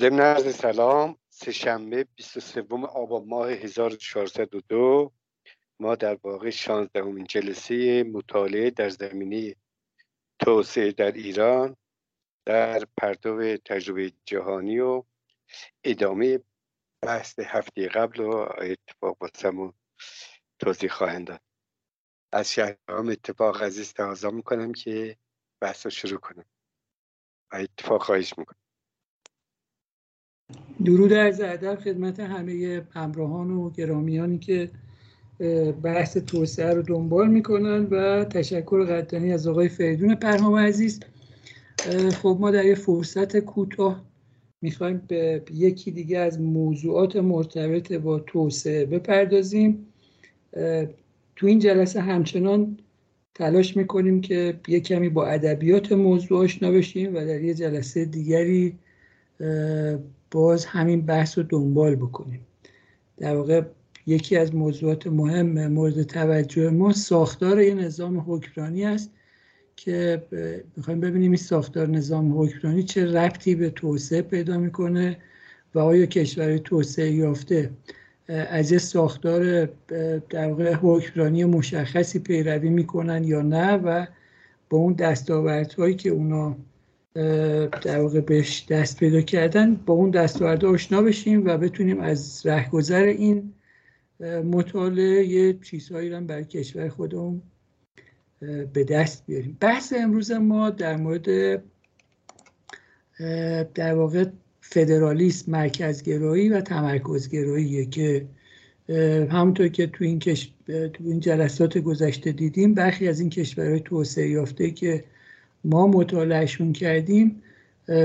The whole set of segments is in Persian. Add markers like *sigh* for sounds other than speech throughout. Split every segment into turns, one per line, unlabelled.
ضمن عرض سلام سهشنبه 23 آبان ماه 1402 ما در واقع 16 جلسه مطالعه در زمینه توسعه در ایران در پرتو تجربه جهانی و ادامه بحث هفته قبل و اتفاق باسمون توضیح خواهند داد. از شهرام اتفاق عزیز تقاضا می‌کنم که بحث رو شروع کنم. و اتفاق خواهش می‌کنم.
درود از ادب خدمت همه همراهان و گرامیانی که بحث توسعه رو دنبال می‌کنن و تشکر قدردانی از آقای فریدون پرهام عزیز. خب ما در یه فرصت کوتاه می‌خوایم به یکی دیگه از موضوعات مرتبط با توسعه بپردازیم. تو این جلسه همچنان تلاش می‌کنیم که یه کمی با ادبیات موضوع آشنا بشیم و در یه جلسه دیگری باز همین بحث رو دنبال بکنیم. در واقع یکی از موضوعات مهم مورد توجه ما ساختار این نظام حکمرانی است که می‌خوایم ببینیم این ساختار نظام حکمرانی چه ربطی به توسعه پیدا می‌کنه و آیا کشور توسعه یافته از یه ساختار در واقع حکمرانی مشخصی پیروی می‌کنن یا نه و با اون دستاوردهایی که اونا در واقع بهش دست پیدا کردن با اون دستاورد آشنا بشیم و بتونیم از رهگذر این مطالعه یه چیزهایی رو برای کشور خودمون به دست بیاریم. بحث امروز ما در مورد در واقع فدرالیسم مرکزگرایی و تمرکزگراییه که همونطور که تو این, کش... تو این جلسات گذشته دیدیم برخی از این کشورهای توسعه یافته که ما مطالعهشون کردیم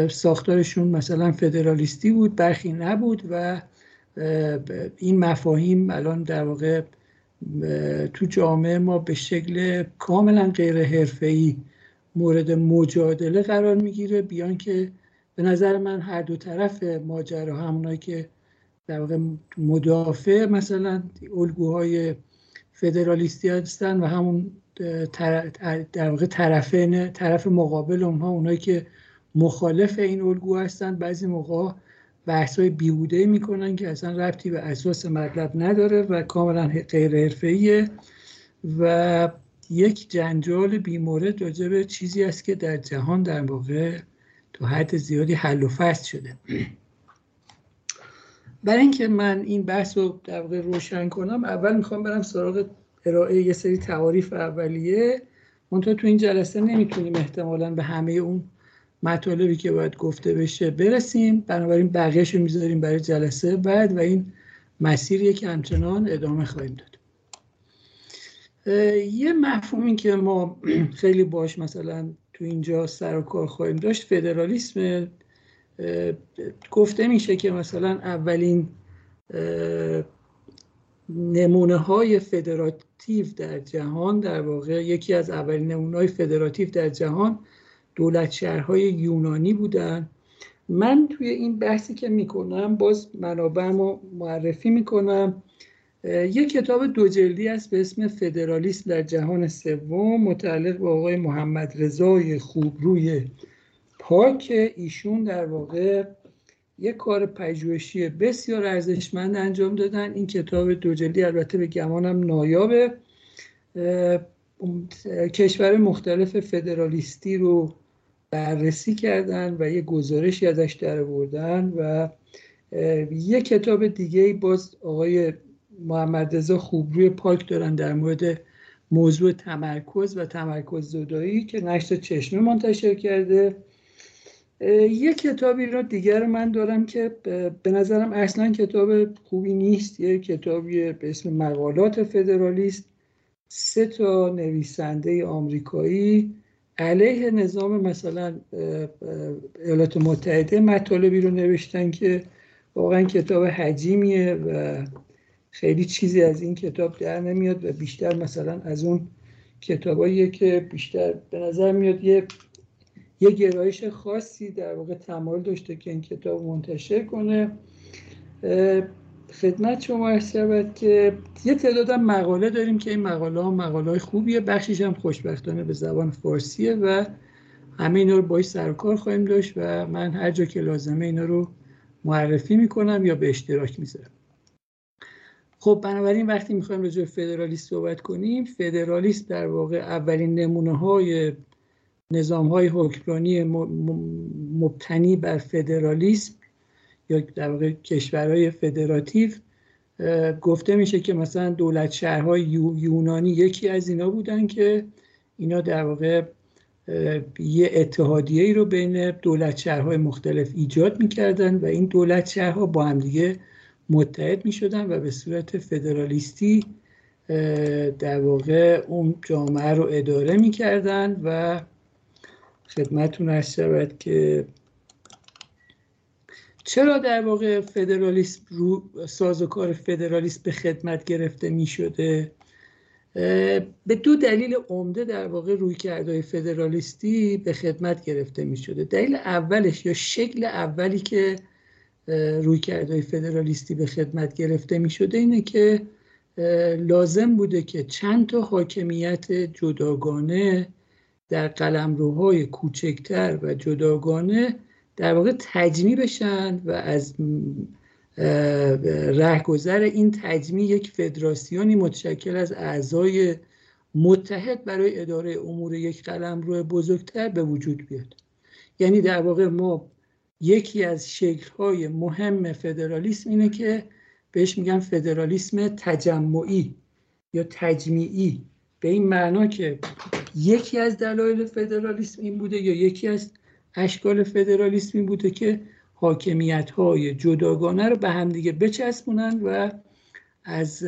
ساختارشون مثلا فدرالیستی بود برخی نبود و این مفاهیم الان در واقع تو جامعه ما به شکل کاملا غیر حرفه‌ای مورد مجادله قرار می‌گیره بیان که به نظر من هر دو طرف ماجرا همونایی که در واقع مدافع مثلا الگوهای فدرالیستی هستن و همون در واقع طرفین طرف مقابل اونها اونایی که مخالف این الگو هستن. بعضی موقع بحث های بیهوده می‌کنن که اصلا ربطی به اساس مطلب نداره و کاملا غیر حرفه‌ایه و یک جنجال بیمورد راجع به چیزی است که در جهان در واقع تو حد زیادی حل و فصل شده. برای اینکه من این بحث رو در واقع روشن کنم اول می‌خوام برم سراغ ارائه یه سری تعاریف اولیه. منتها تو این جلسه نمی‌تونیم احتمالا به همه اون مطالبی که باید گفته بشه برسیم. بنابراین بقیهش رو می‌ذاریم برای جلسه بعد و این مسیریه که همچنان ادامه خواهیم داد. یه مفهومی که ما *clears throat* خیلی باش مثلا تو اینجا سر و کار خواهیم داشت فدرالیسم. گفته میشه که مثلا اولین نمونه های فدراتیو در جهان در واقع یکی از اولین نمونه های فدراتیو در جهان دولت شهرهای یونانی بودن. من توی این بحثی که می‌کنم باز منابع معرفی می‌کنم. یک کتاب دو جلدی است به اسم فدرالیسم در جهان سوم متعلق به آقای محمد رضای خوبروی پاک. ایشون در واقع یک کار پژوهشی بسیار ارزشمند انجام دادن. این کتاب دو جلدی البته به گمانم نایابه. کشور مختلف فدرالیستی رو بررسی کردن و یه گزارشی ازش در بردن و یه کتاب دیگه باز آقای محمد رضا خوبروی پاک دارن در مورد موضوع تمرکز و تمرکز زدایی که نشر چشمه منتشر کرده. یه کتابی رو دیگر من دارم که به نظرم اصلا کتاب خوبی نیست. یه کتابی به اسم مقالات فدرالیست سه تا نویسنده آمریکایی علیه نظام مثلا ایالات متحده مطالبی رو نوشتن که واقعا کتاب حجیمیه و خیلی چیزی از این کتاب در نمیاد و بیشتر مثلا از اون کتاباییه که بیشتر به نظر میاد یه یه گرایش خاصی در واقع تمایل داشته که این کتاب منتشر کنه. خدمت شما ارز که یه تعداد مقاله داریم که این مقاله ها مقاله های خوبیه بخشیش هم خوشبختانه به زبان فارسیه و همه اینا رو باید سرکار خواهیم داشت و من هر جا که لازمه اینا رو معرفی می‌کنم یا به اشتراک می‌ذارم. خب بنابراین وقتی می‌خوایم راجع به فدرالیست صحبت کنیم فدرالیست در واقع اولین نمونه های نظام های حکمرانی مبتنی بر فدرالیسم یا در واقع کشورهای فدراتیو گفته میشه که مثلا دولت شهرهای یونانی یکی از اینا بودن که اینا در واقع یه اتحادیه ای رو بین دولت شهرهای مختلف ایجاد می‌کردن و این دولت شهرها با هم دیگه متحد می‌شدن و به صورت فدرالیستی در واقع اون جامعه رو اداره می‌کردن و خدمتون هست شود که چرا در واقع فدرالیسم رو سازوکار فدرالیسم به خدمت گرفته می شده به دو دلیل عمده در واقع روی کرده فدرالیستی به خدمت گرفته می شده دلیل اولش یا شکل اولی که روی کرده فدرالیستی به خدمت گرفته می شده اینه که لازم بوده که چند تا حاکمیت جداگانه در قلمروهای کوچکتر و جداگانه در واقع تجمی بشن و از رهگذر این تجمی یک فدراسیونی متشکل از اعضای متحد برای اداره امور یک قلم روی بزرگتر به وجود بیاد. یعنی در واقع ما یکی از شکلهای مهم فدرالیسم اینه که بهش میگن فدرالیسم تجمعی یا تجمیعی. به این معنا که یکی از دلایل فدرالیسم این بوده یا یکی از اشکال فدرالیسمی بوده که حاکمیت های جداگانه رو به همدیگه بچسبونن و از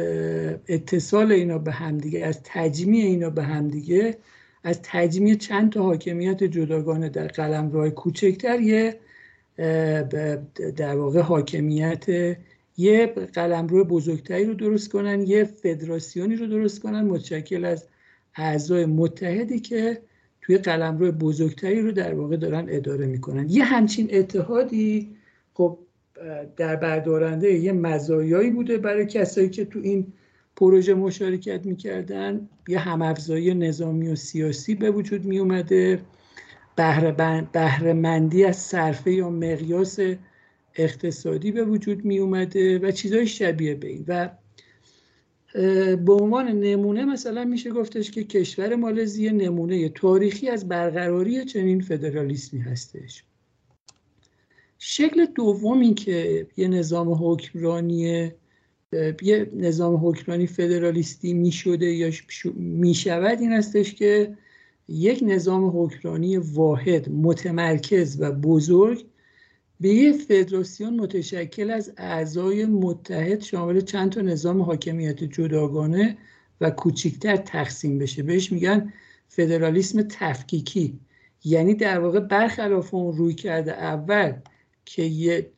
اتصال اینا به همدیگه از تجمیع اینا به همدیگه از تجمیع چند تا حاکمیت جداگانه در قلم راه کوچکتر یه در واقع حاکمیت یه قلمرو بزرگتری رو درست کنن یه فدراسیونی رو درست کنن متشکل از اعضای متحدی که توی قلمرو بزرگتری رو در واقع دارن اداره می‌کنن. یه همچین اتحادی خب در بردارنده یه مزایایی بوده برای کسایی که تو این پروژه مشارکت می‌کردن. یه همافزایی نظامی و سیاسی به وجود میومده بهرهمندی از صرفه یا مقیاس اقتصادی به وجود می اومده و چیزهای شبیه به این. و به عنوان نمونه مثلا میشه گفتش که کشور مالزی نمونه تاریخی از برقراری چنین فدرالیسمی هستش. شکل دومی که یه نظام حکمرانی یه نظام حکمرانی فدرالیستی می شده یا می شود این هستش که یک نظام حکمرانی واحد متمرکز و بزرگ به یک فدراسیون متشکل از اعضای متحد شامل چند تا نظام حاکمیت جداگانه و کوچکتر تقسیم بشه. بهش میگن فدرالیسم تفکیکی. یعنی در واقع برخلاف اون روی کرده اول که یه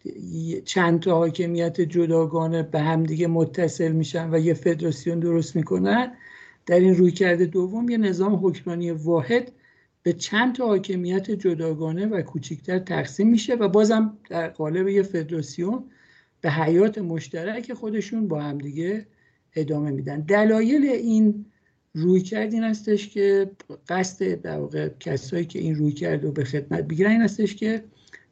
چند تا حاکمیت جداگانه به همدیگه متصل میشن و یه فدراسیون درست می‌کنن در این روی کرده دوم یه نظام حکمرانی واحد به چند تا حاکمیت جداگانه و کوچکتر تقسیم میشه و بازم در قالب یه فدراسیون به حیات مشترک خودشون با همدیگه ادامه میدن. دلایل این روی کرد این هستش که قصد در واقع کسایی که این روی کرد رو به خدمت بگیرن این هستش که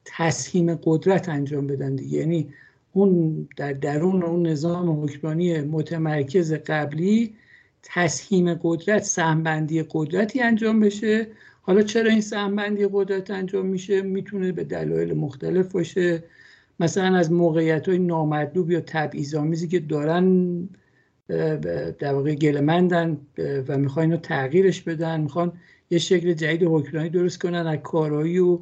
تسهیم قدرت انجام بدن دیگه. یعنی اون در درون اون نظام حکمرانی متمرکز قبلی تسهیم قدرت سهمبندی قدرتی انجام بشه حالا چرا این سهمبندی قدرت انجام میشه؟ می‌تونه به دلایل مختلف باشه. مثلا از موقعیت های نامطلوب یا تبعیض‌آمیزی که دارن در واقع گلمندن و می‌خوان اینو تغییرش بدن. می‌خوان یه شکل جدید حکمرانی درست کنن از کارایی و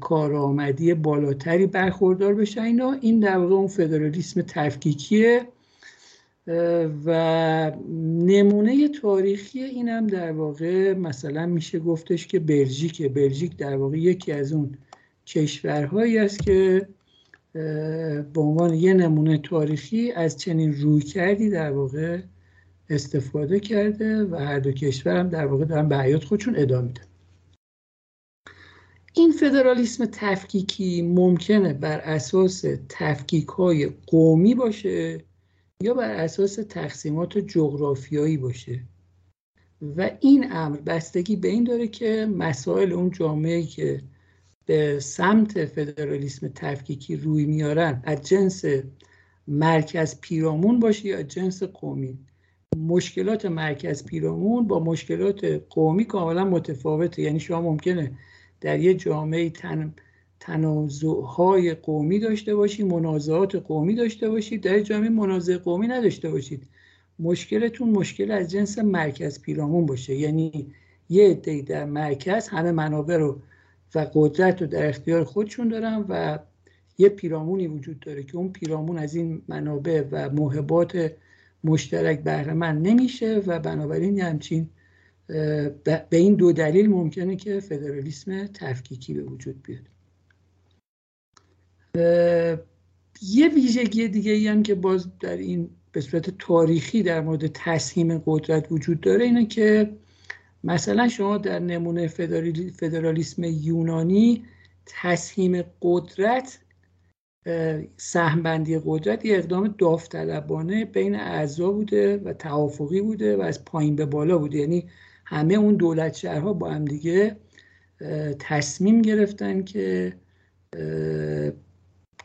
کارآمدی بالاتری برخوردار بشن. اینا این در واقع اون فدرالیسم تفکیکیه. و نمونه تاریخی اینم در واقع مثلا میشه گفتش که بلژیک بلژیک در واقع یکی از اون کشورهایی است که به عنوان یه نمونه تاریخی از چنین روی کردی در واقع استفاده کرده و هر دو کشور هم در واقع دارن به حیات خودشون ادامه میدن. این فدرالیسم تفکیکی ممکنه بر اساس تفکیک های قومی باشه یا بر اساس تقسیمات جغرافیایی باشه. و این امر بستگی به این داره که مسائل اون جامعه که به سمت فدرالیسم تفکیکی روی میارن از جنس مرکز پیرامون باشه یا جنس قومی. مشکلات مرکز پیرامون با مشکلات قومی کاملا متفاوته. یعنی شما ممکنه در یه جامعه تن تنازعهای قومی داشته باشید منازعات قومی داشته باشید در جامعه منازع قومی نداشته باشید. مشکلتون مشکل از جنس مرکز پیرامون باشه. یعنی یه عده در مرکز همه منابع رو و قدرت رو در اختیار خودشون دارن و یه پیرامونی وجود داره که اون پیرامون از این منابع و محبات مشترک بهرهمند نمیشه و بنابراین همچین به این دو دلیل ممکنه که فدرالیسم تفکیکی به وجود بیاد. یه ویژگی دیگه ای هم که باز در این به صورت تاریخی در مورد تسهیم قدرت وجود داره اینه که مثلا شما در نمونه فدرالیسم یونانی تسهیم قدرت سهمبندی قدرت یه اقدام داوطلبانه بین اعضا بوده و توافقی بوده و از پایین به بالا بوده. یعنی همه اون دولت شهرها با هم دیگه تصمیم گرفتن که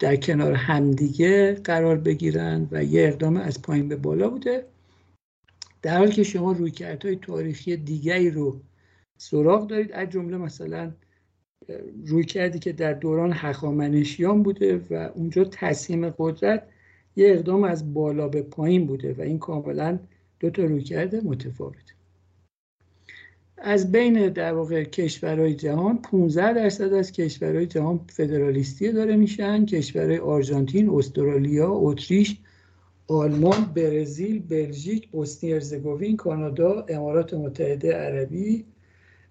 در کنار همدیگه قرار بگیرن و یه اقدام از پایین به بالا بوده. در حالی که شما روی های تاریخی دیگری رو سراغ دارید از جمله مثلا روی کردی که در دوران هخامنشیان بوده و اونجا تصمیم قدرت یه اقدام از بالا به پایین بوده و این کاملا دو تا روی کرده متفاوته از بین در واقع کشورهای جهان 15 درصد از کشورهای جهان فدرالیستی داره میشن. کشورهای آرژانتین، استرالیا، اتریش، آلمان، برزیل، بلژیک، بوسنی هرزگوین، کانادا، امارات متحده عربی،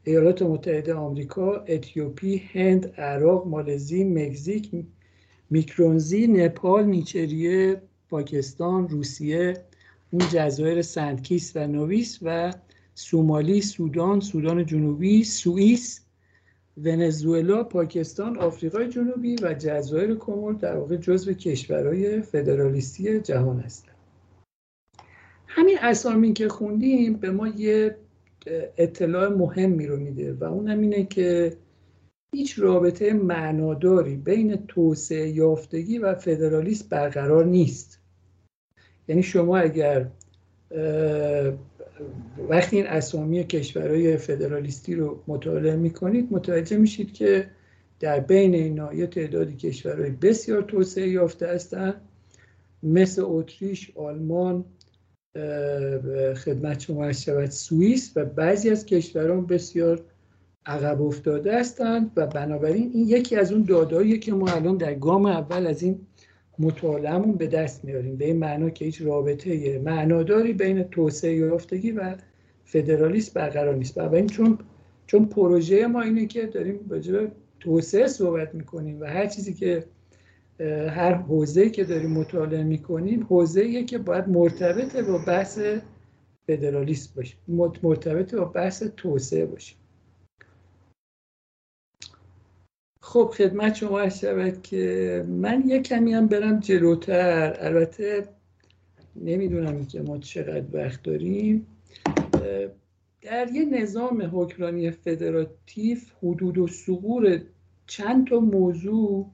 ایالات متحده آمریکا، اتیوپی، هند، عراق، مالزی، مکزیک، میکرونزی، نپال، نیچریه، پاکستان، روسیه، اون جزایر سنتکیس و نویس و سومالی، سودان، سودان جنوبی، سوئیس، ونزوئلا، پاکستان، آفریقای جنوبی و جزایر کمور در واقع جزو کشورهای فدرالیستی جهان هستند. همین اسامی که خوندیم به ما یه اطلاع مهمی رو میده و اونم اینه که هیچ رابطه معناداری بین توسعه یافتگی و فدرالیسم برقرار نیست یعنی شما اگر وقتی این اسامی کشورهای فدرالیستی رو مطالعه می‌کنید متوجه میشید که در بین اینا یه تعدادی کشورهای بسیار توسعه یافته هستند مثل اتریش، آلمان، خدمت شما شود سوئیس و بعضی از کشوران بسیار عقب افتاده هستند و بنابراین این یکی از اون دادایی که ما الان در گام اول از این مطالعهمون به دست میاریم. به این معنا که هیچ رابطه معناداری بین توسعه یافتگی و فدرالیسم برقرار نیست. بنابراین چون چون پروژه ما اینه که داریم راجع توسعه صحبت می‌کنیم و هر چیزی که هر حوزه‌ای که داریم مطالعه می‌کنیم حوزه‌ایه که باید مرتبط با بحث فدرالیسم باشه. مرتبط با بحث توسعه باشه. خب خدمت شما شود که من یک کمی هم برم جلوتر. البته نمی‌دونم که ما چقدر وقت داریم. در یه نظام حکمرانی فدراتیو حدود و سقور چند تا موضوع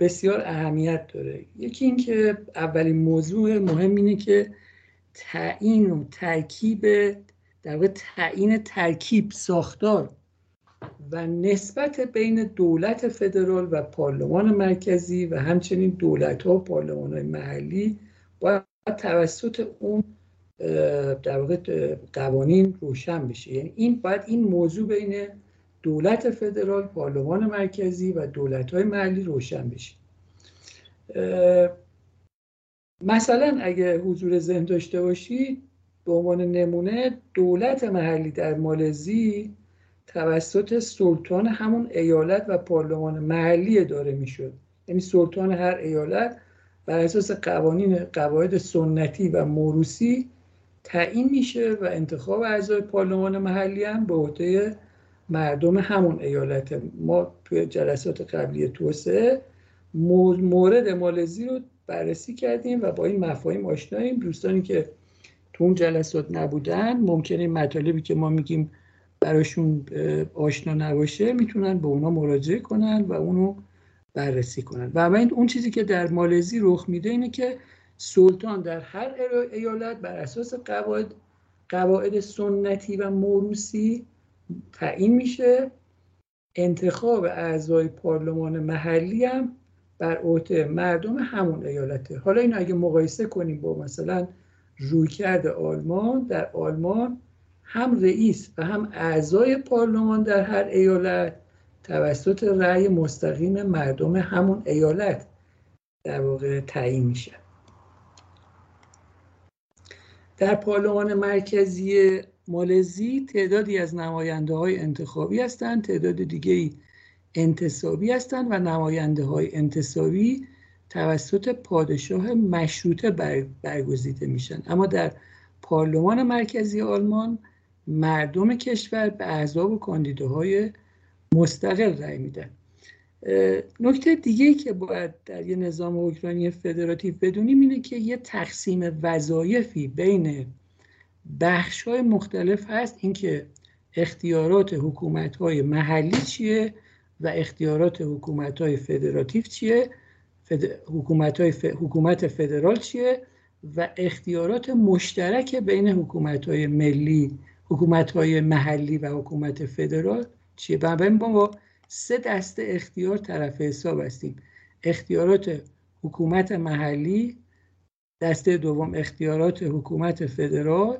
بسیار اهمیت داره. یکی اینکه اولین موضوع مهم اینه که تعیین و ترکیب در واقع تعیین ترکیب ساختار. و نسبت بین دولت فدرال و پارلمان مرکزی و همچنین دولت ها و پارلمان های محلی باید توسط اون در واقع قوانین روشن بشه. یعنی این باید این موضوع بین دولت فدرال پارلمان مرکزی و دولت های محلی روشن بشه. مثلا اگه حضور ذهن داشته باشید به عنوان نمونه دولت محلی در مالزی توسط سلطان همون ایالت و پارلمان محلی داره می‌شد. یعنی سلطان هر ایالت بر اساس قوانین قواعد سنتی و موروسی تعیین میشه و انتخاب اعضای پارلمان محلی هم به عهده مردم همون ایالت. ما توی جلسات قبلی توسعه مورد مالزی رو بررسی کردیم و با این مفاهیم آشناییم. دوستانی که تو اون جلسات نبودن ممکنه مطالبی که ما میگیم براشون آشنا نباشه می‌تونن به اونا مراجعه کنن و اونو بررسی کنن. و این اون چیزی که در مالزی رخ میده اینه که سلطان در هر ایالت بر اساس قواعد قواعد سنتی و موروسی تعیین میشه. انتخاب اعضای پارلمان محلی هم بر عهده مردم همون ایالته. حالا این اگه مقایسه کنیم با مثلا رویکرد آلمان در آلمان هم رئیس و هم اعضای پارلمان در هر ایالت توسط رأی مستقیم مردم همون ایالت در واقع تعیین میشه. در پارلمان مرکزی مالزی تعدادی از نماینده های انتخابی هستند تعداد دیگه انتصابی هستند و نماینده های انتصابی توسط پادشاه مشروطه برگزیده میشن. اما در پارلمان مرکزی آلمان مردم کشور به احزاب و کاندیداهای مستقل رأی میدن. نکته دیگه که باید در یه نظام اوکراینی فدراتیو بدونیم اینه که یه تقسیم وظایفی بین بخش های مختلف هست. اینکه اختیارات حکومت های محلی چیه و اختیارات حکومت های فدراتیو چیه حکومت, های حکومت فدرال چیه و اختیارات مشترک بین حکومت های ملی حکومت های محلی و حکومت فدرال چیه؟ با سه دسته اختیار طرف حساب هستیم. اختیارات حکومت محلی دسته دوم اختیارات حکومت فدرال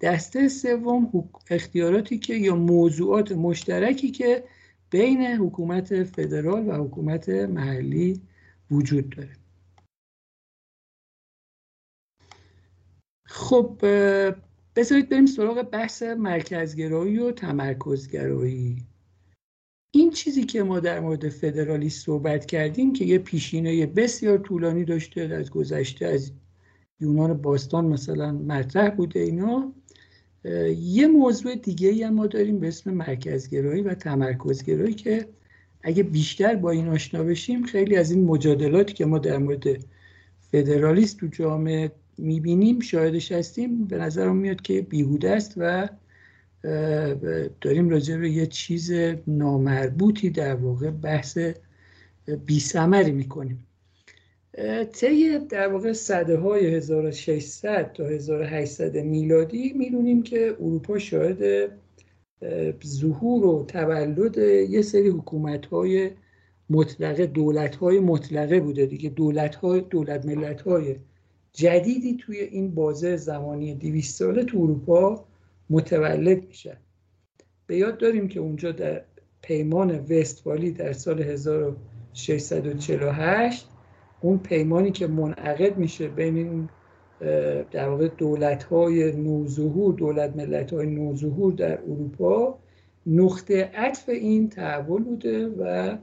دسته سوم اختیاراتی که یا موضوعات مشترکی که بین حکومت فدرال و حکومت محلی وجود داره. خب بذارید بریم سراغ بحث مرکزگرایی و تمرکزگرایی. این چیزی که ما در مورد فدرالی صحبت کردیم که یه پیشینه بسیار طولانی داشته از گذشته از یونان باستان مثلا مطرح بوده اینا. یه موضوع دیگه ای هم ما داریم به اسم مرکزگرایی و تمرکزگرایی که اگه بیشتر با این آشنا بشیم خیلی از این مجادلاتی که ما در مورد فدرالیست تو جامعه می‌بینیم شاهدش هستیم. به نظرم میاد که بیهوده است و داریم راجع به یه چیز نامربوطی در واقع بحث بیسمری می‌کنیم. طی در واقع صده های 1600 تا 1800 میلادی می‌دونیم که اروپا شاهد ظهور و تولد یه سری حکومت های مطلقه دولت های مطلقه بوده دیگه. دولت های دولت ملت های جدیدی توی این بازه زمانی 200 ساله تو اروپا متولد میشه. به یاد داریم که اونجا در پیمان وستفالی در سال 1648 اون پیمانی که منعقد میشه بین این در واقع دولت های نوظهور دولت ملت های نوظهور در اروپا نقطه عطف این تحول بوده و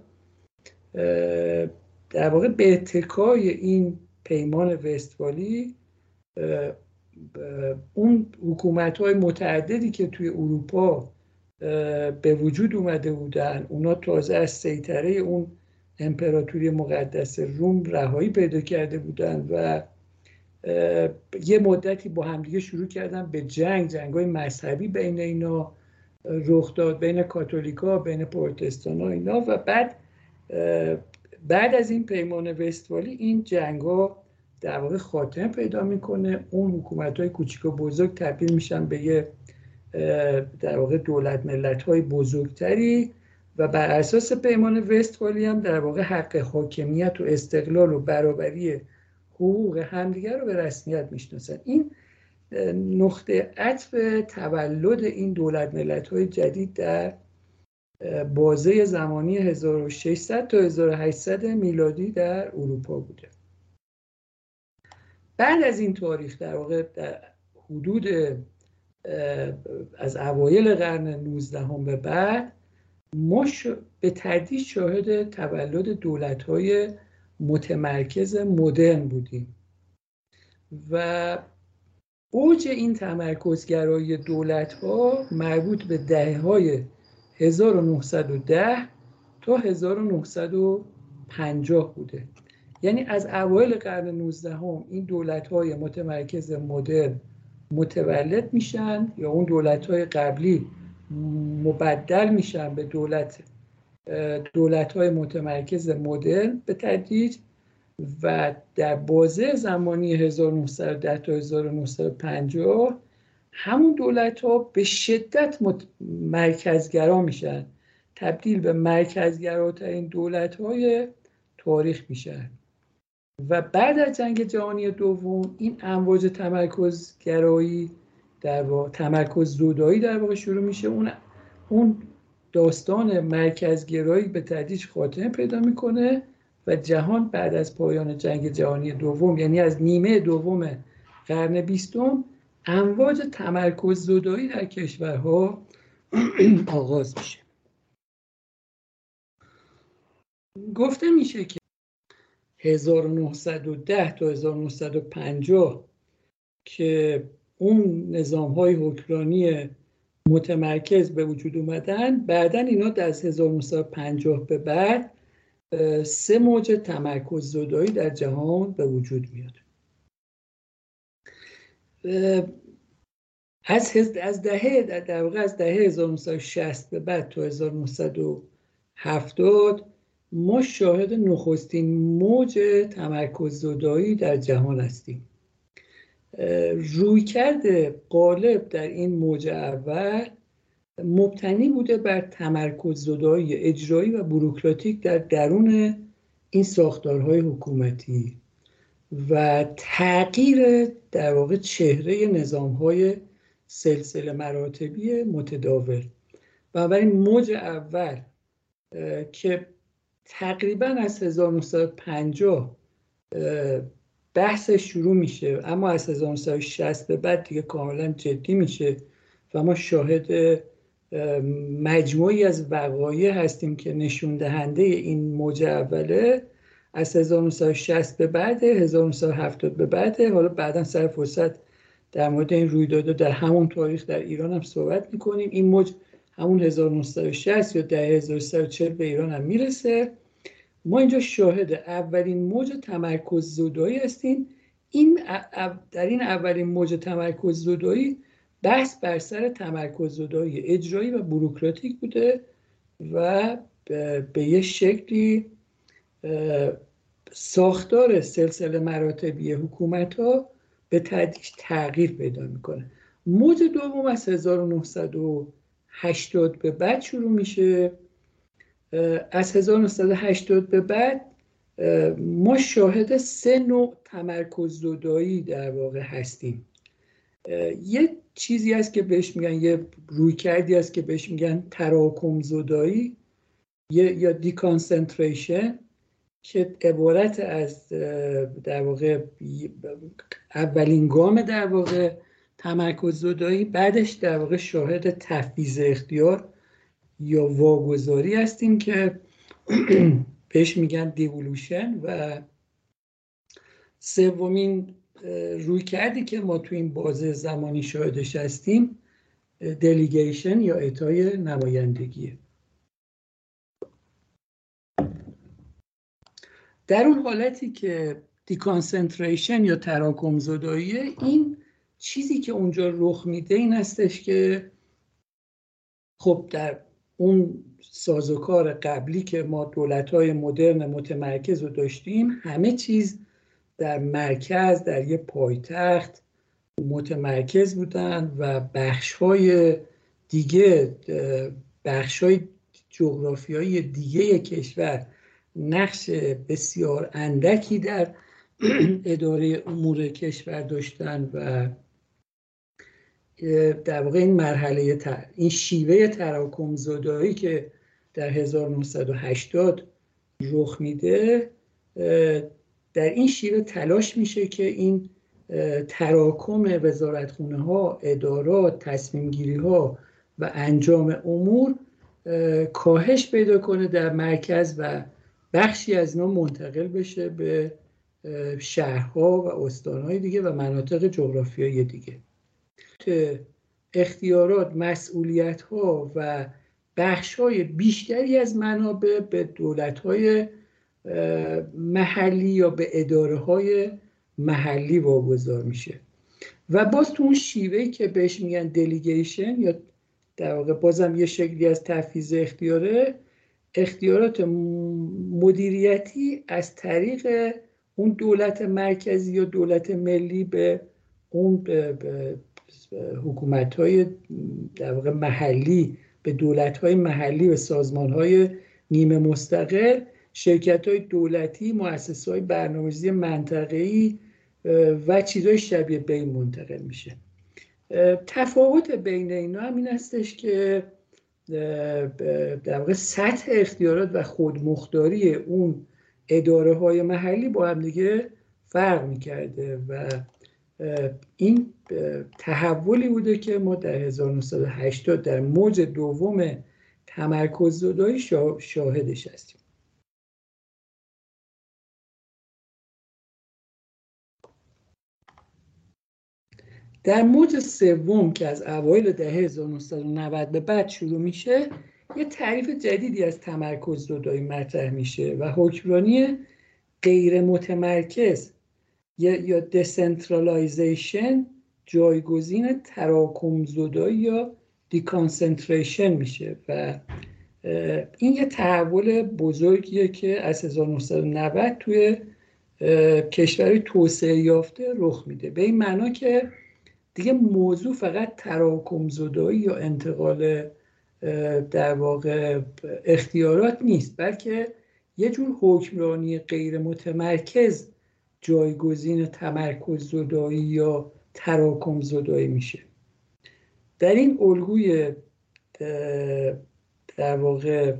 در واقع به اتکای این پیمان وستفالی اون حکومت های متعددی که توی اروپا به وجود اومده بودن اونا تازه از سیطره اون امپراتوری مقدس روم رهایی پیدا کرده بودن و یه مدتی با همدیگه شروع کردن به جنگ جنگ های مذهبی بین اینا رخ داد بین کاتولیکا بین پروتستان ها اینا و بعد بعد از این پیمان وستوالی این جنگ ها در واقع خاتمه پیدا می‌کنه. اون حکومت های کوچیک و بزرگ تبدیل میشن به یه در واقع دولت ملت های بزرگتری و بر اساس پیمان وستفالی هم در واقع حق حاکمیت و استقلال و برابری حقوق همدیگر رو به رسمیت می‌شناسن. این نقطه عطف تولد این دولت ملت های جدید در بازه زمانی 1600 تا 1800 میلادی در اروپا بوده. بعد از این تاریخ در واقع در حدود از اوایل قرن 19 هم به بعد ما به تدریج شاهد تولد دولت های متمرکز مدرن بودیم. و اوج این تمرکزگرایی دولت ها مربوط به دهه های 1910 تا 1950 بوده. یعنی از اوایل قرن 19 هم این دولت های متمرکز مدرن متولد میشن یا اون دولت های قبلی مبدل میشن به دولت دولت های متمرکز مدرن به تدریج و در بازه زمانی 1910 تا 1950 همون دولت ها به شدت مرکزگرا میشن. تبدیل به مرکزگراترین دولت های تاریخ میشن. و بعد از جنگ جهانی دوم این امواج تمرکزگرایی در واقع تمرکز زودایی در واقع شروع میشه. اون اون داستان مرکزگرایی به تدریج خاتمه پیدا می‌کنه و جهان بعد از پایان جنگ جهانی دوم یعنی از نیمه دوم قرن بیستم امواج تمرکز زدایی در کشورها *clears throat* آغاز میشه. گفته میشه که 1910 تا 1950 که اون نظام های حکمرانی متمرکز به وجود اومدن بعدا اینا از 1950 به بعد سه موج تمرکز زدایی در جهان به وجود میاد. از از دهه در واقع از دهه 1960 به بعد تا 1970 ما شاهد نخستین موج تمرکز زدایی در جهان هستیم. روی کرده قالب در این موج اول مبتنی بوده بر تمرکز زدایی اجرایی و بروکراتیک در درون این ساختارهای حکومتی. و تغییر در واقع چهره نظامهای سلسله مراتبی متداول. بنابراین موج اول که تقریبا از 1950 بحث شروع میشه اما از 1960 به بعد دیگه کاملا جدی میشه و ما شاهد مجموعی از وقایع هستیم که نشون دهنده این موج اوله از 1960 به بعد 1970 به بعد حالا بعدا سر فرصت در مورد این رویداد در همون تاریخ در ایران هم صحبت می‌کنیم. این موج همون 1960 یا 1340 به ایران هم می‌رسه. ما اینجا شاهد اولین موج تمرکز زدایی هستیم. این در این اولین موج تمرکز زدایی بحث بر سر تمرکز زدایی اجرایی و بروکراتیک بوده و به یه شکلی ساختار سلسله مراتبی حکومت ها به تدریج تغییر پیدا می‌کنه. موج دوم از 1980 به بعد شروع میشه. از 1980 به بعد ما شاهد سه نوع تمرکز زدایی در واقع هستیم. یه چیزی هست که بهش میگن یه روی کردی که بهش میگن تراکم زدایی یا دیکانسنتریشن که عبارت از در واقع اولین گام در واقع تمرکز زدایی بعدش در واقع شاهد تفویض اختیار یا واگذاری هستیم که *clears throat* بهش میگن دیولوشن و سومین روی کردی که ما تو این بازه زمانی شاهدش هستیم دلیگیشن یا اعطای نمایندگیه. در اون حالتی که دیکانسنتریشن یا تراکم زداییه این چیزی که اونجا رخ میده این هستش که خب در اون سازوکار قبلی که ما دولت های مدرن متمرکز رو داشتیم همه چیز در مرکز در یه پایتخت متمرکز بودن و بخش های دیگه بخش های جغرافیایی دیگه کشور نقش بسیار اندکی در *clears throat* اداره امور کشور داشتن و در واقع این مرحله این شیوه تراکم زدایی که در 1980 رخ میده در این شیوه تلاش میشه که این تراکم وزارتخونه ها ادارات تصمیم گیری ها و انجام امور کاهش پیدا کنه در مرکز و بخشی از اینا منتقل بشه به شهرها و استانهای دیگه و مناطق جغرافیایی دیگه. اختیارات مسئولیت ها و بخش های بیشتری از منابع به دولت های محلی یا به اداره های محلی واگذار میشه. و باز تو اون شیوهی که بهش میگن دلیگیشن یا در واقع بازم یه شکلی از تفیز اختیاره اختیارات مدیریتی از طریق اون دولت مرکزی یا دولت ملی به اون حکومت های در واقع محلی به دولت های محلی و سازمان های نیمه مستقل شرکت های دولتی مؤسسه های برنامه‌ریزی منطقه‌ای و چیزهای شبیه به این منتقل میشه. تفاوت بین اینا هم این هستش که در واقع سطح اختیارات و خودمختاری اون اداره های محلی با هم دیگه فرق می‌کرده و این تحولی بوده که ما در 1980 در موج دوم تمرکز زدایی شاهدش هستیم. در موج سوم که از اوایل دهه 1990 به بعد شروع میشه یه تعریف جدیدی از تمرکز زدایی مطرح میشه و حکمرانی غیر متمرکز یا decentralization جایگزین تراکم زدایی یا دیکانسنتریشن میشه و این یه تحول بزرگیه که از 1990 توی کشوری توسعه یافته رخ میده. به این معنا که دیگه موضوع فقط تراکم زدایی یا انتقال در واقع اختیارات نیست بلکه یه جور حکمرانی غیر متمرکز جایگزین تمرکز زدایی یا تراکم زدایی میشه. در این الگوی در واقع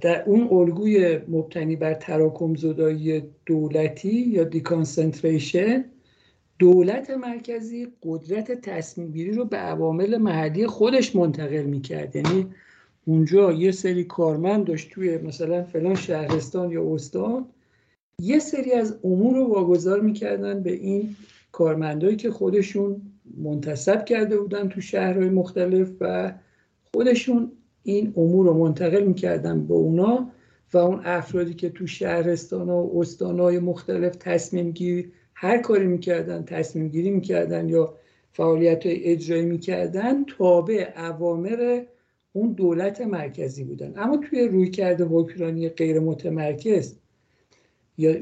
در اون الگوی مبتنی بر تراکم زدایی دولتی یا دیکانسنتریشن دولت مرکزی قدرت تصمیم گیری رو به عوامل محلی خودش منتقل می‌کرد. یعنی اونجا یه سری کارمند داشت توی مثلا فلان شهرستان یا استان یه سری از امور رو واگذار می‌کردن به این کارمندایی که خودشون منتصب کرده بودن تو شهرهای مختلف و خودشون این امور رو منتقل می‌کردن به اونا و اون افرادی که تو شهرستان و استانهای مختلف تصمیم گیری هر کاری می‌کردن تصمیم گیری می‌کردن یا فعالیت اجرایی می‌کردن تابع اوامر اون دولت مرکزی بودن. اما توی روی کرده حکمرانی غیر متمرکز یا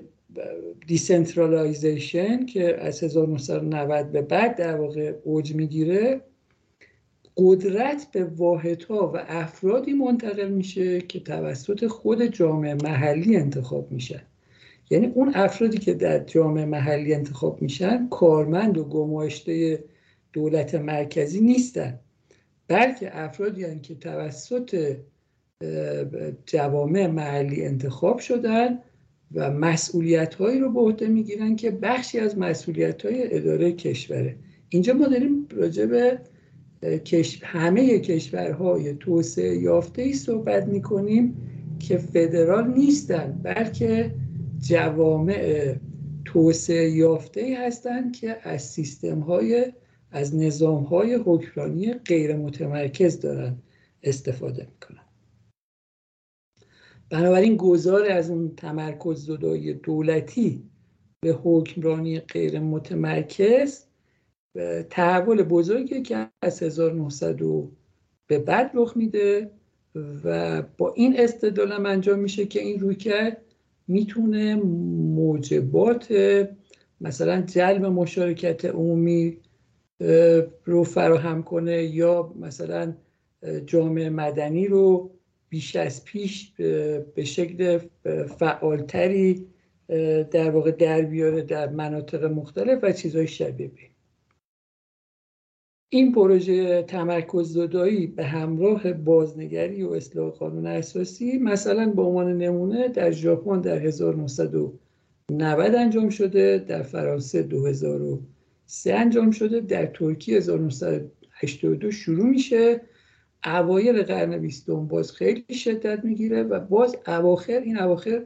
decentralization که از 1990 به بعد در واقع اوج می‌گیره قدرت به واحدها و افرادی منتقل میشه که توسط خود جامعه محلی انتخاب میشن. یعنی اون افرادی که در جامعه محلی انتخاب میشن کارمند و گماشته دولت مرکزی نیستن. بلکه افرادی هستند که توسط جوامع محلی انتخاب شدن و مسئولیت هایی رو به عهده می‌گیرن که بخشی از مسئولیت های اداره کشوره. اینجا ما داریم راجع به همه کشورهای توسعه یافته ای صحبت می‌کنیم که فدرال نیستن بلکه جوامع توسعه یافته ای هستند که از سیستم های از نظام های حکمرانی غیر متمرکز دارن استفاده می‌کنن بنابراین گذار از اون تمرکز زدای دولتی به حکمرانی غیر متمرکز تحول بزرگی که از 1900 به بعد رخ میده و با این استدلال انجام میشه که این روی کرد می‌تونه موجبات مثلا جلب مشارکت عمومی رو فراهم کنه یا مثلا جامعه مدنی رو بیش از پیش به شکل فعالتری در واقع در بیاره در مناطق مختلف و چیزهای شبیه به. این پروژه تمرکز زدایی به همراه بازنگری و اصلاح قانون اساسی مثلا به عنوان نمونه در ژاپن در 1990 انجام شده در فرانسه 2003 انجام شده در ترکیه 1982 شروع میشه. اوایل قرن بیستم باز خیلی شدت می‌گیره و باز اواخر این اواخر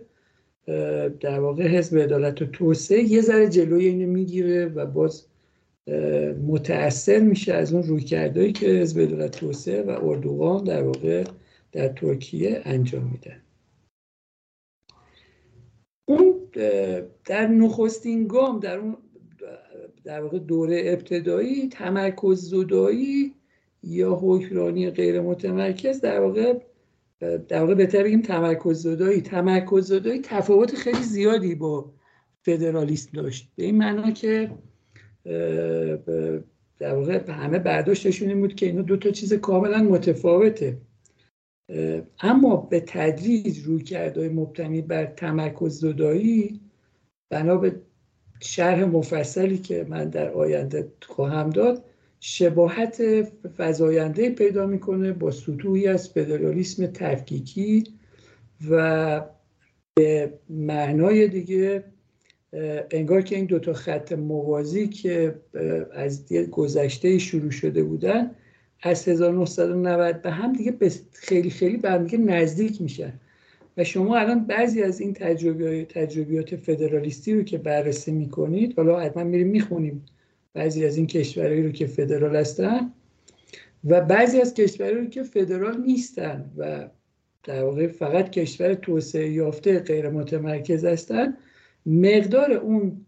در واقع حزب عدالت و توسعه یه ذره جلوی اینو می‌گیره و باز متأثر میشه از اون رویکردهایی که حزب عدالت توسعه و اردوغان در واقع در ترکیه انجام میدن. اون در نخستین گام در اون در واقع دوره ابتدایی تمرکز زدایی یا حکمرانی غیر متمرکز در واقع در واقع بهتر بگیم تمرکز زدایی. تمرکز زدایی تفاوت خیلی زیادی با فدرالیسم داشت. به این معنا که در واقع همه برداشتشون این بود که اینا دو تا چیز کاملا متفاوته. اما به تدریج روی کرده مبتنی بر تمرکز زدایی بنا به شرح مفصلی که من در آینده خواهم داد شباهت فضاینده پیدا می‌کنه با سطوحی از فدرالیسم تفکیکی و به معنای دیگه انگار که این دوتا خط موازی که از گذشته شروع شده بودن از 1990 به هم دیگه خیلی خیلی به نزدیک میشن. و شما الان بعضی از این تجربیات فدرالیستی رو که بررسی می‌کنید حالا حتما میریم می‌خونیم بعضی از این کشورهایی رو که فدرال هستن و بعضی از کشورهایی رو که فدرال نیستن و در واقع فقط کشور توسعه یافته غیر متمرکز هستن مقدار اون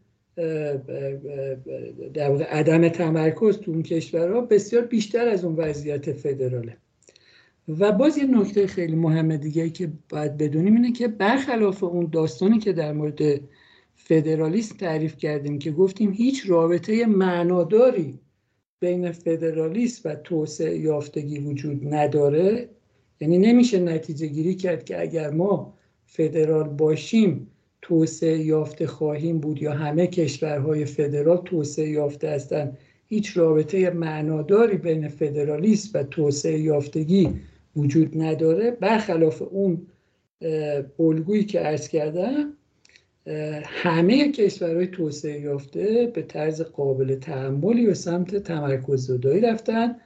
در واقع عدم تمرکز تو اون کشورها بسیار بیشتر از اون وضعیت فدراله. و باز یه نکته خیلی مهم دیگه که باید بدونیم اینه که برخلاف اون داستانی که در مورد فدرالیسم تعریف کردیم که گفتیم هیچ رابطه معناداری بین فدرالیسم و توسعه یافتگی وجود نداره یعنی نمیشه نتیجه گیری کرد که اگر ما فدرال باشیم توسعه یافته خواهیم بود یا همه کشورهای فدرال توسعه یافته هستند هیچ رابطه معناداری بین فدرالیسم و توسعه یافتگی وجود نداره. برخلاف اون الگویی که عرض کردم همه کشورهای توسعه یافته به طرز قابل تحملی و سمت تمرکز زدایی رفتن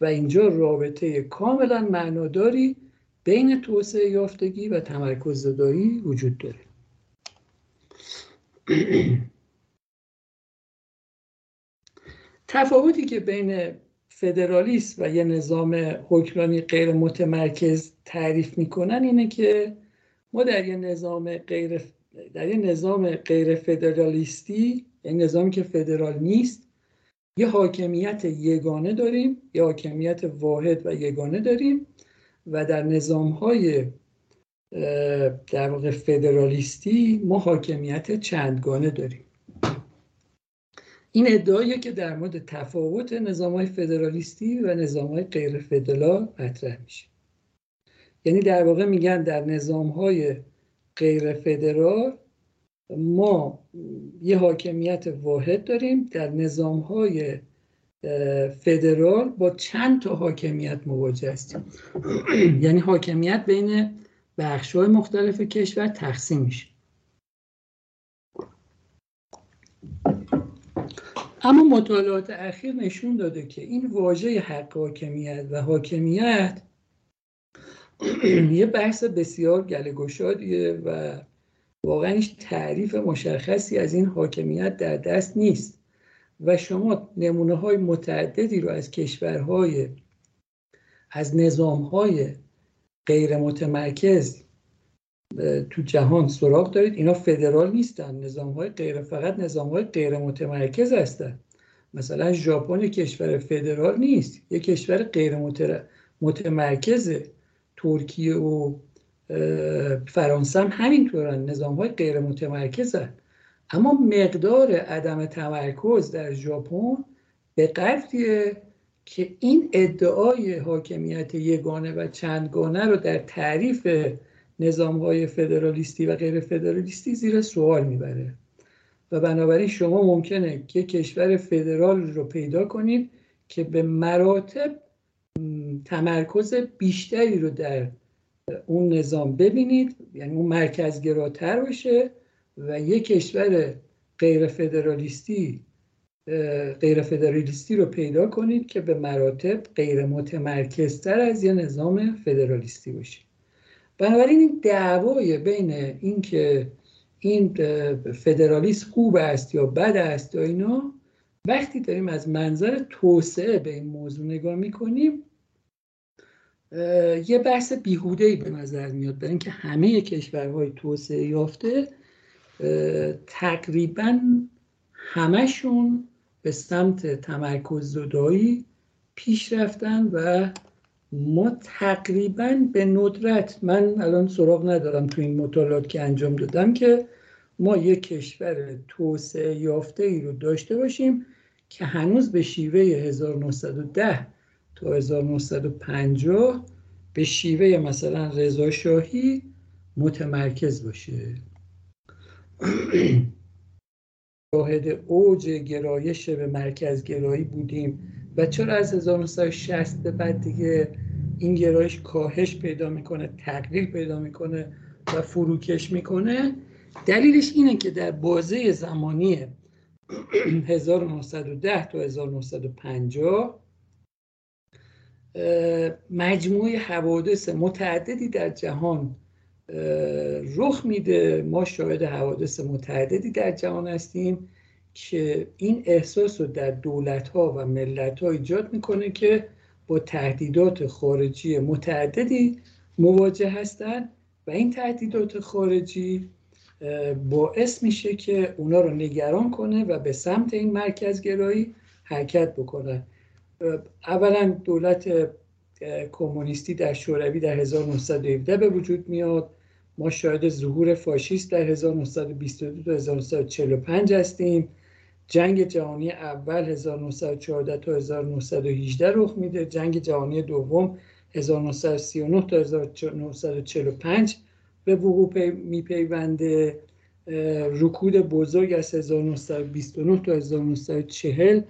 و اینجا رابطه کاملا معناداری بین توسعه یافتگی و تمرکز زدایی وجود داره. *clears throat* تفاوتی که بین فدرالیست و یه نظام حکمرانی غیر متمرکز تعریف می‌کنن اینه که ما در یه نظام غیر در یه نظام غیر فدرالیستی یعنی نظامی که فدرال نیست یه حاکمیت یگانه داریم یه حاکمیت واحد و یگانه داریم و در نظام های در واقع فدرالیستی ما حاکمیت چندگانه داریم. این ادعاییه که در مورد تفاوت نظام های فدرالیستی و نظام های غیر فدرال مطرح میشه. یعنی در واقع میگن در نظام های غیر فدرال ما یه حاکمیت واحد داریم در نظام های فدرال با چند تا حاکمیت مواجه هستیم. *clears throat* یعنی حاکمیت بین بخش های مختلف کشور تقسیم میشه. اما مطالعات اخیر نشون داده که این واژه حق حاکمیت و حاکمیت یه بحث بسیار گلگشادیه و واقعا هیچ تعریف مشخصی از این حاکمیت در دست نیست و شما نمونه های متعددی رو از کشورهای از نظام های غیر متمرکز تو جهان سراغ دارید. اینا فدرال نیستن. نظام های غیر فقط نظام های غیر متمرکز هستن. مثلا ژاپن کشور فدرال نیست. یک کشور غیر متمرکزه. ترکیه و فرانسه هم همینطورن. نظام های غیر متمرکزن. اما مقدار عدم تمرکز در ژاپن به قدریه. که این ادعای حاکمیت یگانه و چندگانه رو در تعریف نظام های فدرالیستی و غیر فدرالیستی زیر سوال می‌بره. و بنابراین شما ممکنه که کشور فدرال رو پیدا کنید که به مراتب تمرکز بیشتری رو در اون نظام ببینید یعنی اون مرکزگراتر باشه و یک کشور غیر فدرالیستی غیر فدرالیستی رو پیدا کنید که به مراتب غیر متمرکزتر از یه نظام فدرالیستی باشه بنابراین این دعوای بین اینکه این فدرالیست خوب است یا بد است یا اینا وقتی داریم از منظر توسعه به این موضوع نگاه می‌کنیم یه بحث بیهوده به نظر میاد. برای اینکه همه کشورهای توسعه یافته تقریبا همشون به سمت تمرکز زدایی پیش رفتن و ما تقریبا به ندرت من الان سراغ ندارم تو این مطالعات که انجام دادم که ما یک کشور توسعه یافته ای رو داشته باشیم که هنوز به شیوه 1910 تا 1950 به شیوه مثلا رضا شاهی متمرکز باشه. *clears throat* شاهد اوج گرایش به مرکز گرایی بودیم. و چرا از 1960 به بعد دیگه این گرایش کاهش پیدا می‌کنه تغییر پیدا می‌کنه و فروکش می‌کنه؟ دلیلش اینه که در بازه زمانی 1910 تا 1950 مجموعه حوادث متعددی در جهان رخ میده. ما شاهد حوادث متعددی در جهان هستیم که این احساس رو در دولت ها و ملت ها ایجاد می‌کنه که با تهدیدات خارجی متعددی مواجه هستند و این تهدیدات خارجی باعث میشه که اونا رو نگران کنه و به سمت این مرکزگرایی حرکت بکنن اولا دولت کمونیستی در شوروی در 1917 به وجود میاد. ما شاهد ظهور فاشیست در 1922 تا 1945 هستیم. جنگ جهانی اول 1914 تا 1918 رخ میده. جنگ جهانی دوم 1939 تا 1945 به وقوع میپیونده. رکود بزرگ از 1929 تا 1940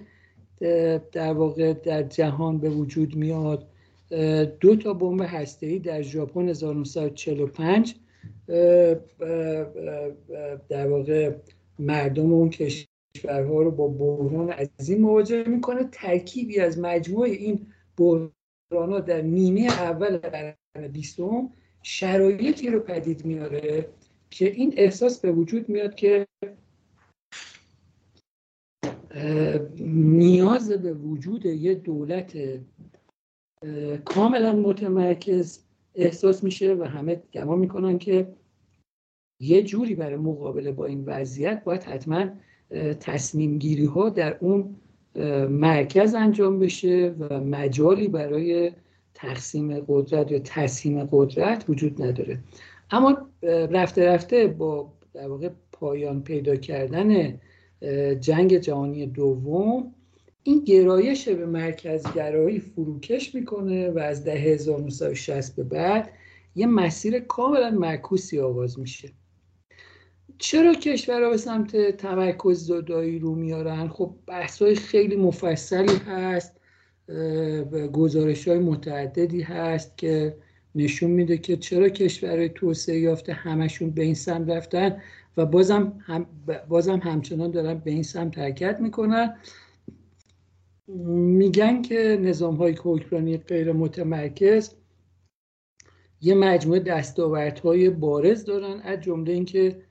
در واقع در جهان به وجود میاد. دو تا بمب هسته‌ای در ژاپن 1945 در واقع مردم اون کشورها رو با بحران عظیم مواجه می‌کنه. ترکیبی از مجموعه این بحران در نیمه اول قرن بیستم شرایطی رو پدید میاره که این احساس به وجود میاد که نیاز به وجود یه دولت کاملا متمرکز احساس میشه و همه گمان می‌کنن که یه جوری برای مقابله با این وضعیت باید حتما تصمیم گیری ها در اون مرکز انجام بشه و مجالی برای تقسیم قدرت یا تسهیم قدرت وجود نداره. اما رفته رفته با در واقع پایان پیدا کردن جنگ جهانی دوم این گرایش به مرکزگرایی فروکش می‌کنه و از ده 1960 به بعد یه مسیر کاملا معکوسی آغاز میشه. چرا کشورها به سمت تمرکز زدایی رو میارن؟ خب بحث های خیلی مفصلی هست گزارش های متعددی هست که نشون میده که چرا کشورهای توسعه یافته همشون به این سمت رفتن و بازم, هم بازم همچنان دارن به این سمت حرکت می‌کنن. میگن که نظام های حکمرانی غیر متمرکز یه مجموعه دستاوردهای بارز دارن از جمله اینکه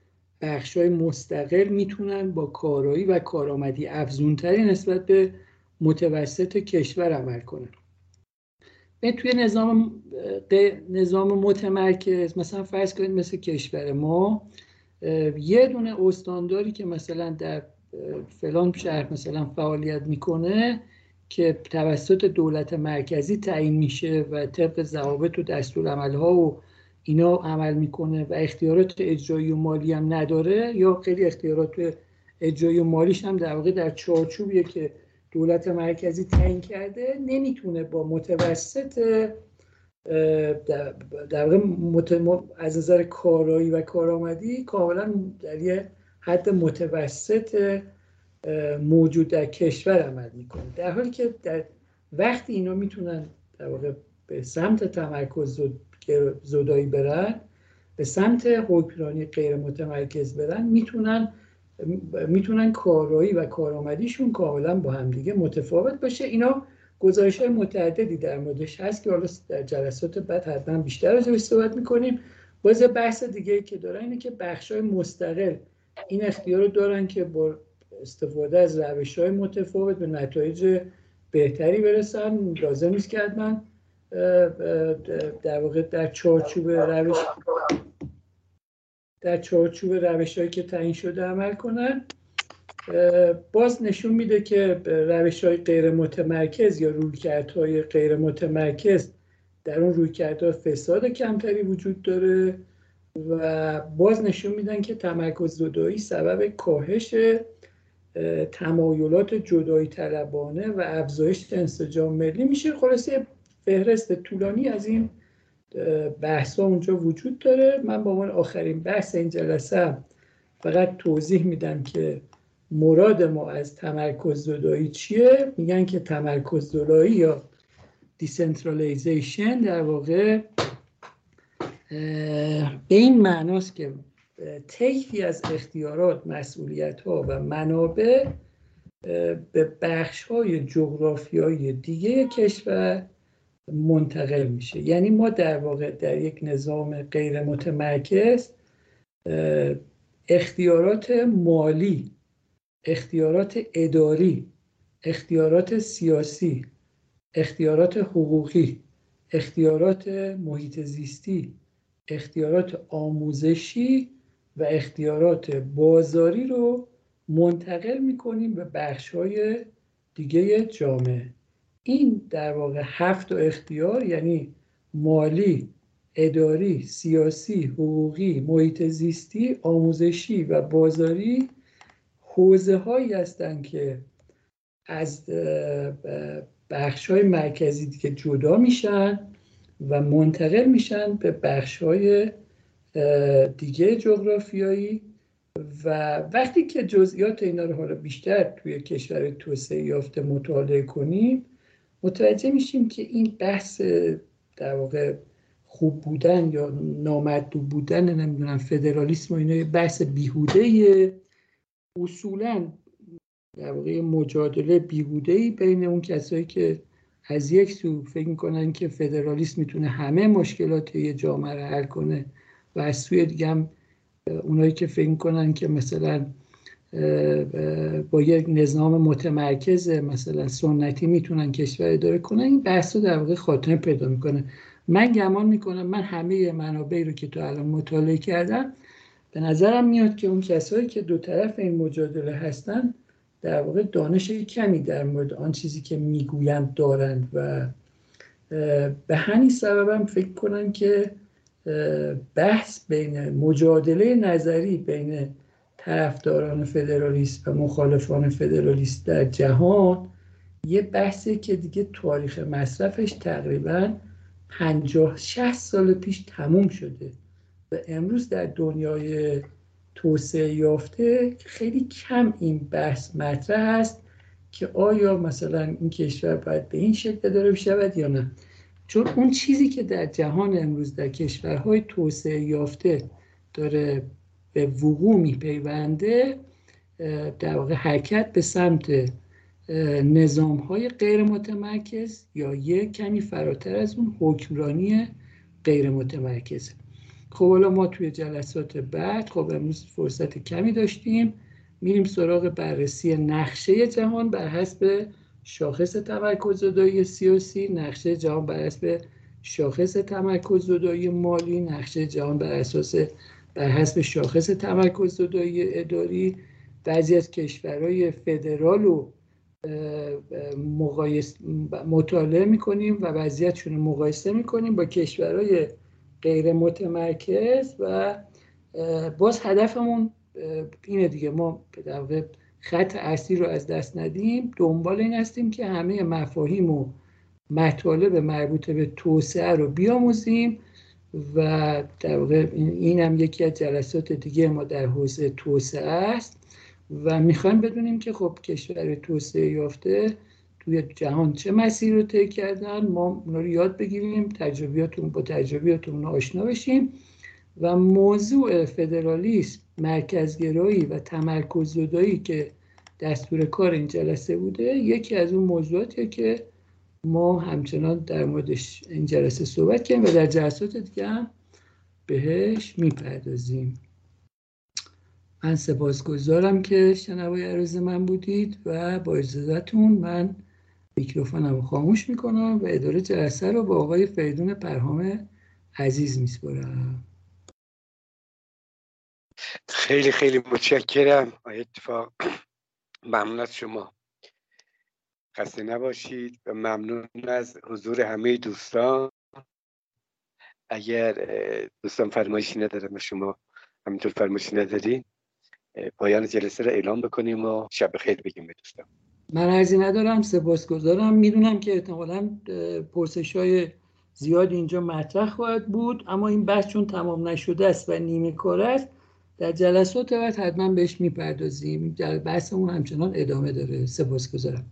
بخش های مستقل می‌تونن با کارایی و کارآمدی افزونتری نسبت به متوسط کشور عمل کنن. توی نظام نظام متمرکز مثلا فرض کنید مثل کشور ما یه دونه استانداری که مثلا در فلان شهر مثلا فعالیت می‌کنه که توسط دولت مرکزی تعیین میشه و طبق ضوابط و دستور ها و اینا عمل می‌کنه و اختیارات اجرایی و مالی هم نداره یا خیلی اختیارات اجرایی و مالیش هم در واقع در چارچوبیه که دولت مرکزی تعیین کرده نمی‌تونه با متوسط در واقع از نظر کارایی و کارآمدی کاملا در یه حد متوسط موجود در کشور عمل می‌کنه. در حالی که در وقتی اینا می‌تونن در واقع به سمت تمرکز زدایی برن به سمت حکمرانی غیر متمرکز برن می‌تونن می‌تونن کارایی و کارآمدیشون کاملا با همدیگه متفاوت باشه. اینا گزارش های متعددی در موردش هست که حالا در جلسات بعد حتما بیشتر از صحبت می‌کنیم. باز بحث دیگه که دارن اینه که بخش های مستقل این اختیار رو دارن که با استفاده از روش های متفاوت به نتایج بهتری برسن. لازم نیست که حتما در واقع در چارچوب روش در چارچوب روش هایی که تعیین شده عمل کنن. باز نشون میده که روش های غیر متمرکز یا رویکردهای غیر متمرکز در اون رویکردها فساد کمتری وجود داره. و باز نشون میدن که تمرکز زدایی سبب کاهش تمایلات جدایی طلبانه و افزایش انسجام ملی. میشه خلاصه فهرست طولانی از این بحث ها اونجا وجود داره. من با من آخرین بحث این جلسه فقط توضیح میدم که مراد ما از تمرکز زدایی چیه. میگن که تمرکز زدایی یا decentralization در واقع به این معناست که طیفی از اختیارات مسئولیت ها و منابع به بخش های جغرافیایی دیگه کشور منتقل میشه. یعنی ما در واقع در یک نظام غیر متمرکز اختیارات مالی اختیارات اداری اختیارات سیاسی اختیارات حقوقی اختیارات محیط زیستی اختیارات آموزشی و اختیارات بازاری رو منتقل می‌کنیم به بخش های دیگه جامعه. این در واقع هفت اختیار یعنی مالی اداری سیاسی حقوقی محیط زیستی آموزشی و بازاری حوزه هایی هستند که از بخش های مرکزی دیگه جدا میشن. و منتقل میشن به بخش های دیگه جغرافیایی و وقتی که جزئیات اینا رو حالا بیشتر توی کشور توسعه یافته مطالعه کنیم متوجه میشیم که این بحث در واقع خوب بودن یا نامطلوب بودن نمی‌دونم فدرالیسم و اینا بحث بیهوده اصولا در واقع مجادله بیهوده بین اون کسایی که از یک سو فکر می‌کنن که فدرالیسم می‌تونه همه مشکلات یه جامعه رو حل کنه و از سوی دیگه هم اونایی که فکر می‌کنن که مثلا با یک نظام متمرکز مثلا سنتی می‌تونن کشور اداره کنن این بحث رو در واقع خاتمه پیدا می‌کنه. من گمان می‌کنم من همه منابعی رو که تو الان مطالعه کردم به نظرم میاد که اون کسایی که دو طرف این مجادله هستن در واقع دانش کمی در مورد آن چیزی که می‌گویند دارند و به همین سببم فکر کنم که بحث بین مجادله نظری بین طرفداران فدرالیست و مخالفان فدرالیست در جهان یه بحثی که دیگه تاریخ مصرفش تقریبا پنجاه شهست سال پیش تموم شده و امروز در دنیای توسعه یافته خیلی کم این بحث مطرح هست که آیا مثلا این کشور باید به این شکل داره بشود یا نه. چون اون چیزی که در جهان امروز در کشورهای توسعه یافته داره به وقوع میپیونده در واقع حرکت به سمت نظام های غیر متمرکز یا یک کمی فراتر از اون حکمرانی غیر متمرکزه خب حالا ما توی جلسات بعد خب امروز فرصت کمی داشتیم. میریم سراغ بررسی نقشه جهان بر حسب شاخص تمرکز زدایی سیاسی نقشه جهان بر حسب شاخص تمرکز زدایی مالی نقشه جهان بر اساس بر حسب شاخص تمرکز زدایی اداری. بعضی از کشورهای فدرال رو مطالعه می‌کنیم و وضعیتشون رو مقایسه می‌کنیم با کشورهای غیر متمرکز و باز هدفمون اینه دیگه. ما واقع خط اصلی رو از دست ندیم. دنبال این هستیم که همه مفاهیم و مطالب مربوط به توسعه رو بیاموزیم و در واقع این هم یکی از جلسات دیگه ما در حوزه توسعه است. و می‌خوایم بدونیم که خب کشور توسعه یافته توی جهان چه مسیر رو طی کردن؟ ما اونا رو یاد بگیریم تجربیاتون با تجربیاتون آشنا بشیم و موضوع فدرالیسم مرکزگرایی و تمرکز زدایی که دستور کار این جلسه بوده یکی از اون موضوعاتیه که ما همچنان در موردش این جلسه صحبت کردیم و در جلسات دیگه هم بهش می‌پردازیم. من سپاسگزارم که شنوای عرض من بودید و با اجازهتون من میکروفونم خاموش می‌کنم و اداره جلسه رو با آقای فریدون پرهام عزیز میسپرم
خیلی خیلی متشکرم. آقای اتفاق ممنون از شما. خسته نباشید و ممنون از حضور همه دوستان. اگر دوستان فرمایشی ندارم و شما همینطور فرمایشی ندارین پایان جلسه را اعلام بکنیم و شب خیر بگیم به دوستان.
من عرضی ندارم سپاسگزارم. می‌دونم که احتمالا پرسش های زیاد اینجا مطرح خواهد بود اما این بحث چون تمام نشده است و نیمه کار است در جلسات بعد حتما بهش می‌پردازیم. بحثمون همچنان ادامه داره. سپاسگزارم.